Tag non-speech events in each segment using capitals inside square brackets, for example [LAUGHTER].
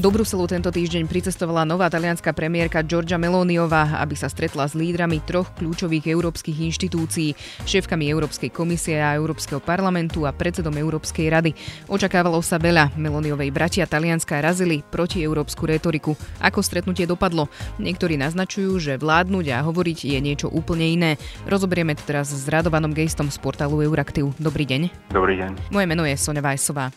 Do Bruselu tento týždeň pricestovala nová talianská premiérka Giorgia Meloniová, aby sa stretla s lídrami troch kľúčových európskych inštitúcií, šéfkami Európskej komisie a Európskeho parlamentu a predsedom Európskej rady. Očakávalo sa veľa. Meloniovej bratia Talianska razili proti európsku retoriku. Ako stretnutie dopadlo? Niektorí naznačujú, že vládnuť a hovoriť je niečo úplne iné. Rozoberieme to teraz s Radovanom Gejstom z portálu Euraktiv. Dobrý deň. Dobrý deň. Moje meno je Sonja Vajsová.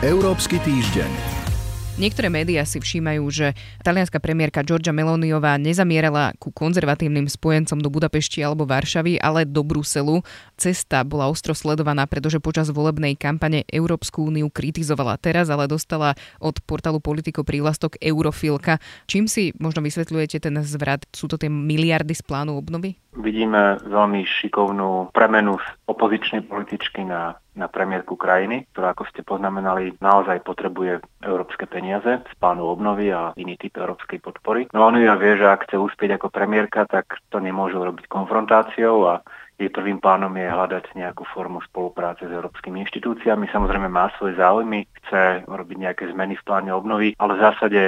Európsky týždeň. Niektoré médiá si všímajú, že talianská premiérka Giorgia Meloniová nezamierala ku konzervatívnym spojencom do Budapešti alebo Varšavy, ale do Bruselu. Cesta bola ostro sledovaná, pretože počas volebnej kampane Európsku úniu kritizovala. Teraz ale dostala od portálu Politico prívlastok Eurofilka. Čím si možno vysvetľujete ten zvrat? Sú to tie miliardy z plánu obnovy? Vidíme veľmi šikovnú premenu z opozičnej političky na na premiérku krajiny, ktorá, ako ste poznamenali, naozaj potrebuje európske peniaze z plánu obnovy a iný typ európskej podpory. No ja vie, že ak chce uspieť ako premiérka, tak to nemôže robiť konfrontáciou a jej prvým plánom je hľadať nejakú formu spolupráce s európskymi inštitúciami. Samozrejme má svoje záujmy, chce robiť nejaké zmeny v pláne obnovy, ale v zásade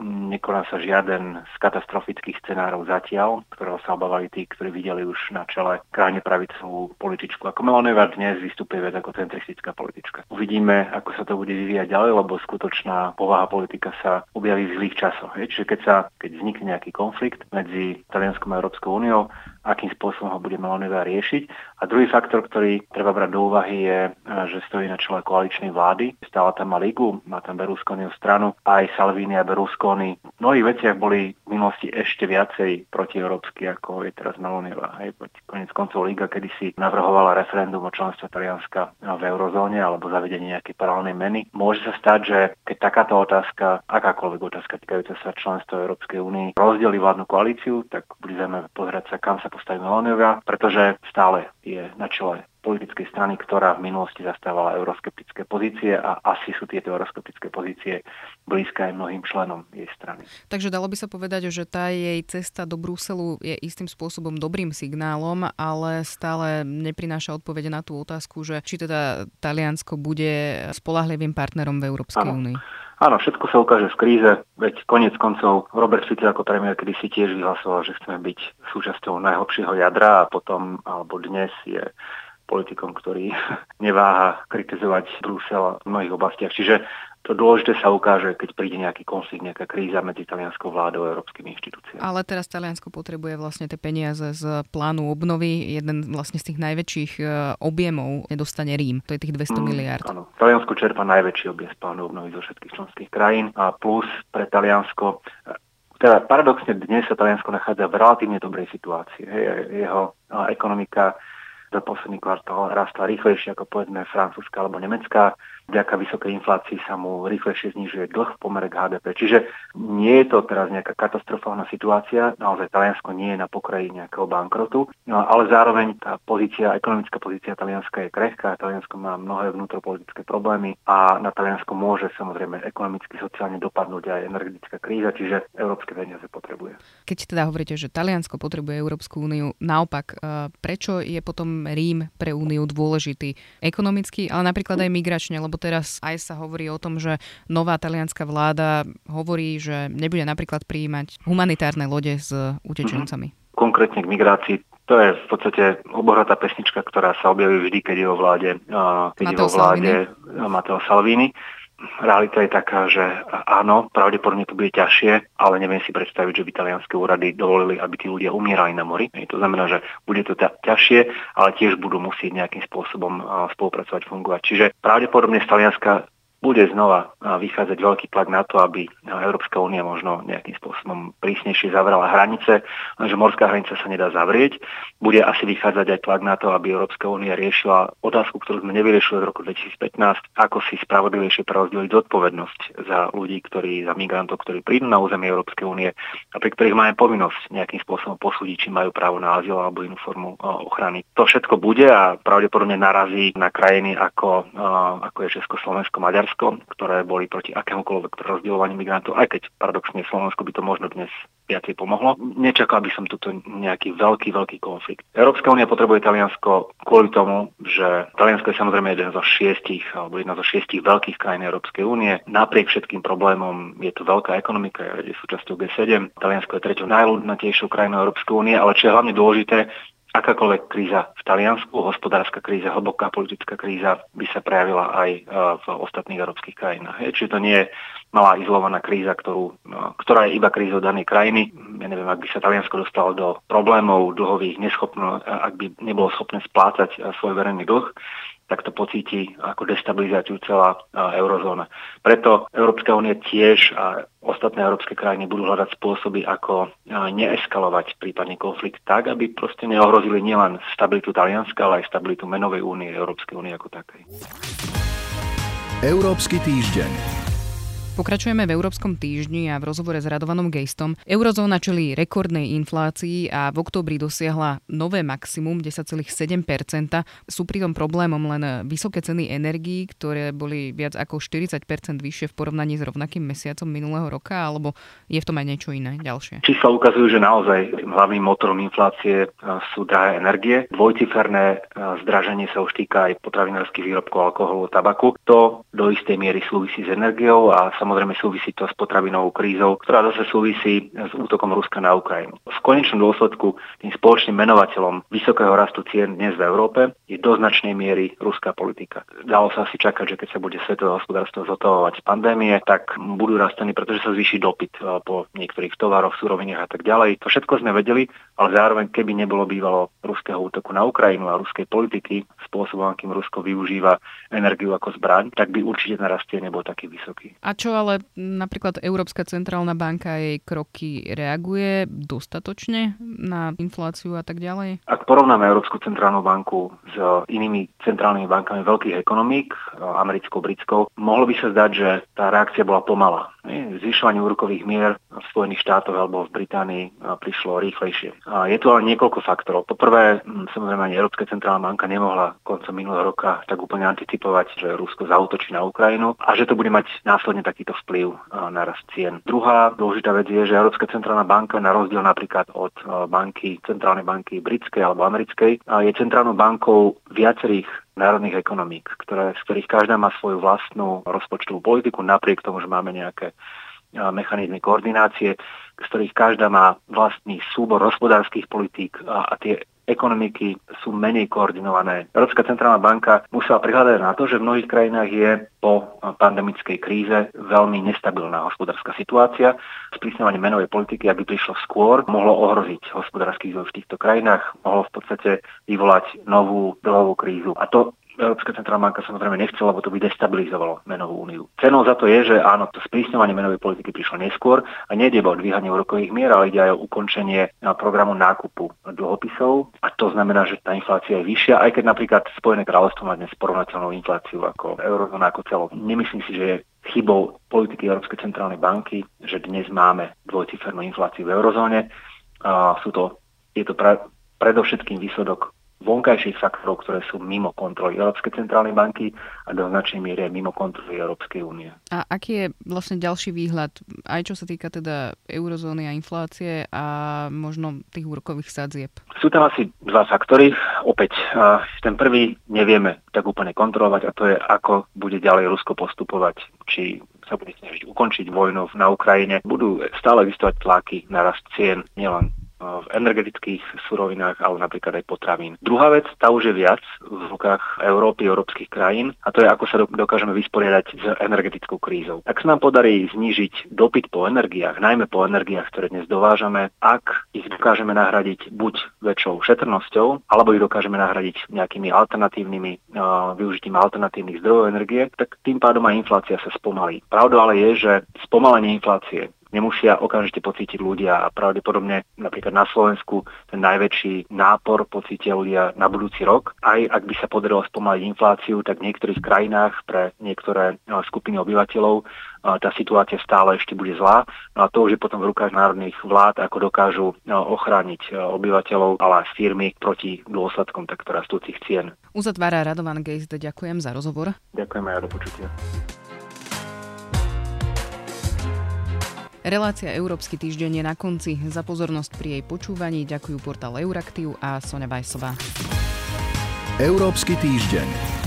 nekoná sa žiaden z katastrofických scenárov zatiaľ, ktorého sa obávali tí, ktorí videli už na čele krajne pravicovú političku. Ako Melaneva dnes vystupuje viac ako centristická politička. Uvidíme, ako sa to bude vyvíjať ďalej, lebo skutočná povaha politika sa objaví v zlých časoch. Čiže keď, sa, keď vznikne nejaký konflikt medzi Talianskom a Európskou úniou, akým spôsobom ho bude Meloneva riešiť. A druhý faktor, ktorý treba brať do úvahy je, že stojí na čele koaličnej vlády. Stále tam má Ligu, má tam Berlusconiho stranu, aj Salvini a Berlusconi. V mnohých veciach boli v minulosti ešte viacej protieurópsky, ako je teraz Melonieva. Hej, konec koncov Liga kedysi navrhovala referendum o členstve Talianska v eurozóne alebo zavedenie nejakej paralelnej meny. Môže sa stať, že keď takáto otázka, akákoľvek otázka týkajúca sa členstva Európskej únie rozdelí vládnu koalíciu, tak budeme pozerať sa, kam sa postaví Meloniová, pretože stále je na čele politickej strany, ktorá v minulosti zastávala euroskeptické pozície a asi sú tieto euroskeptické pozície blízke aj mnohým členom jej strany. Takže dalo by sa povedať, že tá jej cesta do Bruselu je istým spôsobom dobrým signálom, ale stále neprináša odpovede na tú otázku, že či teda Taliansko bude spolahlivým partnerom v Európskej únii. Áno, všetko sa ukáže v kríze, veď konec koncov Robert Fico ako premiér kedy si tiež vyhlasoval, že chceme byť súčasťou najhlbšieho jadra a potom, alebo dnes je politikom, ktorý [LAUGHS] neváha kritizovať Brusel v mnohých oblastiach. Čiže to dôležité sa ukáže, keď príde nejaký konflikt, nejaká kríza medzi talianskou vládou a európskymi inštitúciami. Ale teraz Taliansko potrebuje vlastne tie peniaze z plánu obnovy. Jeden vlastne z tých najväčších e, objemov nedostane Rím. To je tých 200 mm, miliard. Áno. Taliansko čerpa najväčší objem z plánu obnovy zo všetkých členských krajín a plus pre Taliansko e, teda paradoxne dnes sa Taliansko nachádza v relatívne dobrej situácii. Jeho ekonomika za posledný kvartál rastla rýchlejšie ako povedzme Francúzska alebo Nemecká vďaka vysokej inflácii sa mu rýchlejšie znižuje dlh v pomere k HDP. Čiže nie je to teraz nejaká katastrofálna situácia, naozaj Taliansko nie je na pokraji nejakého bankrotu, no, ale zároveň tá pozícia, ekonomická pozícia Talianska je krehká, Taliansko má mnohé vnútropolitické problémy a na Taliansko môže samozrejme ekonomicky, sociálne dopadnúť aj energetická kríza, čiže európske peniaze potrebuje. Keď teda hovoríte, že Taliansko potrebuje Európsku úniu, naopak, e, prečo je potom Rím pre úniu dôležitý ekonomicky, ale napríklad aj migračne, lebo teraz aj sa hovorí o tom, že nová talianská vláda hovorí, že nebude napríklad prijímať humanitárne lode s utečencami. Mm-hmm. Konkrétne k migrácii to je v podstate obohatá pesnička, ktorá sa objaví vždy, keď je o vláde, keď Mateo je o vláde Salvini. Mateo Salvini realita je taká, že áno, pravdepodobne to bude ťažšie, ale neviem si predstaviť, že by talianské úrady dovolili, aby tí ľudia umierali na mori. To znamená, že bude to ťažšie, ale tiež budú musieť nejakým spôsobom spolupracovať, fungovať. Čiže pravdepodobne z Talianska bude znova vychádzať veľký tlak na to, aby Európska únia možno nejakým spôsobom prísnejšie zavrala hranice, lenže morská hranica sa nedá zavrieť. Bude asi vychádzať aj tlak na to, aby Európska únia riešila otázku, ktorú sme nevyriešili od roku 2015, ako si spravodlivejšie prerozdeliť zodpovednosť za ľudí, ktorí, za migrantov, ktorí prídu na územie Európskej únie a pri ktorých máme povinnosť nejakým spôsobom posúdiť, či majú právo na azyl alebo inú formu ochrany. To všetko bude a pravdepodobne narazí na krajiny ako, ako je Česko, Slovensko, Maďarsko Slovensko, ktoré boli proti akémukoľvek prerozdeľovaniu migrantov, aj keď paradoxne Slovensko by to možno dnes viacej pomohlo. Nečakal by som tuto nejaký veľký, veľký konflikt. Európska únia potrebuje Taliansko kvôli tomu, že Taliansko je samozrejme jeden zo šiestich, alebo jedna zo šiestich veľkých krajín Európskej únie. Napriek všetkým problémom je to veľká ekonomika, je súčasťou G7. Taliansko je treťou najľudnatejšou krajinou Európskej únie, ale čo je hlavne dôležité, akákoľvek kríza v Taliansku, hospodárska kríza, hlboká politická kríza by sa prejavila aj e, v ostatných európskych krajinách. Čiže to nie je malá izolovaná kríza, ktorú, no, ktorá je iba krízou danej krajiny. Ja neviem, ak by sa Taliansko dostalo do problémov dlhových, neschopno, ak by nebolo schopné splácať e, svoj verejný dlh, tak to pocíti ako destabilizáciu celá eurozóna. Preto Európska únia tiež a ostatné európske krajiny budú hľadať spôsoby, ako neeskalovať prípadne konflikt tak, aby proste neohrozili nielen stabilitu Talianska, ale aj stabilitu menovej únie, Európskej únie ako takej. Európsky týždeň. Pokračujeme v Európskom týždni a v rozhovore s Radovanom Gejstom. Eurozóna čelí rekordnej inflácii a v októbri dosiahla nové maximum 10,7%. Sú pritom problémom len vysoké ceny energií, ktoré boli viac ako 40% vyššie v porovnaní s rovnakým mesiacom minulého roka, alebo je v tom aj niečo iné ďalšie? Čísla ukazujú, že naozaj hlavným motorom inflácie e, sú drahé energie. Dvojciferné e, zdraženie sa už týka aj potravinárskych výrobkov, alkoholu, tabaku. To do istej miery súvisí s energiou a samozrejme súvisí to s potravinovou krízou, ktorá zase súvisí s útokom Ruska na Ukrajinu. V konečnom dôsledku tým spoločným menovateľom vysokého rastu cien dnes v Európe je do značnej miery ruská politika. Dalo sa asi čakať, že keď sa bude svetové hospodárstvo zotavovať z pandémie, tak budú rastení, pretože sa zvýši dopyt e, po niektorých tovaroch, suroviniach a tak ďalej. To všetko sme vedeli, ale zároveň keby nebolo bývalo ruského útoku na Ukrajinu a ruskej politiky, spôsobom, akým Rusko využíva energiu ako zbraň, tak by určite narastie nebol taký vysoký. A čo ale napríklad Európska centrálna banka jej kroky reaguje dostatočne na infláciu a tak ďalej? Ak porovnáme Európsku centrálnu banku s inými centrálnymi bankami veľkých ekonomík, americkou, britskou, mohlo by sa zdať, že tá reakcia bola pomalá. Zvyšovanie úrokových mier v Spojených štátoch alebo v Británii prišlo rýchlejšie. A je tu ale niekoľko faktorov. Poprvé, samozrejme ani Európska centrálna banka nemohla koncom minulého roka tak úplne anticipovať, že Rusko zautočí na Ukrajinu a že to bude mať následne takýto vplyv na rast cien. Druhá dôležitá vec je, že Európska centrálna banka na rozdiel napríklad od banky, centrálnej banky britskej alebo americkej, je centrálnou bankou viacerých národných ekonomík, ktoré, z ktorých každá má svoju vlastnú rozpočtovú politiku, napriek tomu, že máme nejaké mechanizmy koordinácie, z ktorých každá má vlastný súbor hospodárskych politík a, a tie ekonomiky sú menej koordinované. Európska centrálna banka musela prihľadať na to, že v mnohých krajinách je po pandemickej kríze veľmi nestabilná hospodárska situácia. Sprísňovanie menovej politiky, aby prišlo skôr, mohlo ohroziť hospodársky vývoj v týchto krajinách, mohlo v podstate vyvolať novú dlhovú krízu. A to Európska centrálna banka samozrejme nechcela, lebo to by destabilizovalo menovú úniu. Cenou za to je, že áno, to sprísňovanie menovej politiky prišlo neskôr a nejde iba o dvíhanie úrokových mier, ale ide aj o ukončenie programu nákupu dlhopisov a to znamená, že tá inflácia je vyššia, aj keď napríklad Spojené kráľovstvo má dnes porovnateľnú infláciu ako eurozóna ako celo. Nemyslím si, že je chybou politiky Európskej centrálnej banky, že dnes máme dvojcifernú infláciu v eurozóne. A sú to, je to pre, predovšetkým výsledok vonkajších faktorov, ktoré sú mimo kontroly Európskej centrálnej banky a do značnej miery mimo kontroly Európskej únie. A aký je vlastne ďalší výhľad, aj čo sa týka teda eurozóny a inflácie a možno tých úrokových sadzieb? Sú tam asi dva faktory. Opäť ten prvý nevieme tak úplne kontrolovať a to je, ako bude ďalej Rusko postupovať, či sa bude snažiť ukončiť vojnu na Ukrajine. Budú stále existovať tlaky na rast cien nielen v energetických surovinách, ale napríklad aj potravín. Druhá vec, tá už je viac v rukách Európy, európskych krajín a to je, ako sa dokážeme vysporiadať s energetickou krízou. Ak sa nám podarí znížiť dopyt po energiách, najmä po energiách, ktoré dnes dovážame, ak ich dokážeme nahradiť buď väčšou šetrnosťou, alebo ich dokážeme nahradiť nejakými alternatívnymi uh, využitím alternatívnych zdrojov energie, tak tým pádom aj inflácia sa spomalí. Pravda ale je, že spomalenie inflácie nemusia okamžite pocítiť ľudia a pravdepodobne napríklad na Slovensku ten najväčší nápor pocítia ľudia na budúci rok. Aj ak by sa podarilo spomaliť infláciu, tak v niektorých krajinách pre niektoré no, skupiny obyvateľov tá situácia stále ešte bude zlá. No a to už je potom v rukách národných vlád, ako dokážu no, ochrániť obyvateľov, ale aj firmy proti dôsledkom takto rastúcich cien. Uzatvára Radovan Gejs, ďakujem za rozhovor. Ďakujem aj do počutia. Relácia Európsky týždeň je na konci. Za pozornosť pri jej počúvaní ďakujú portál Euraktiv a Sonja Vajsová. Európsky týždeň.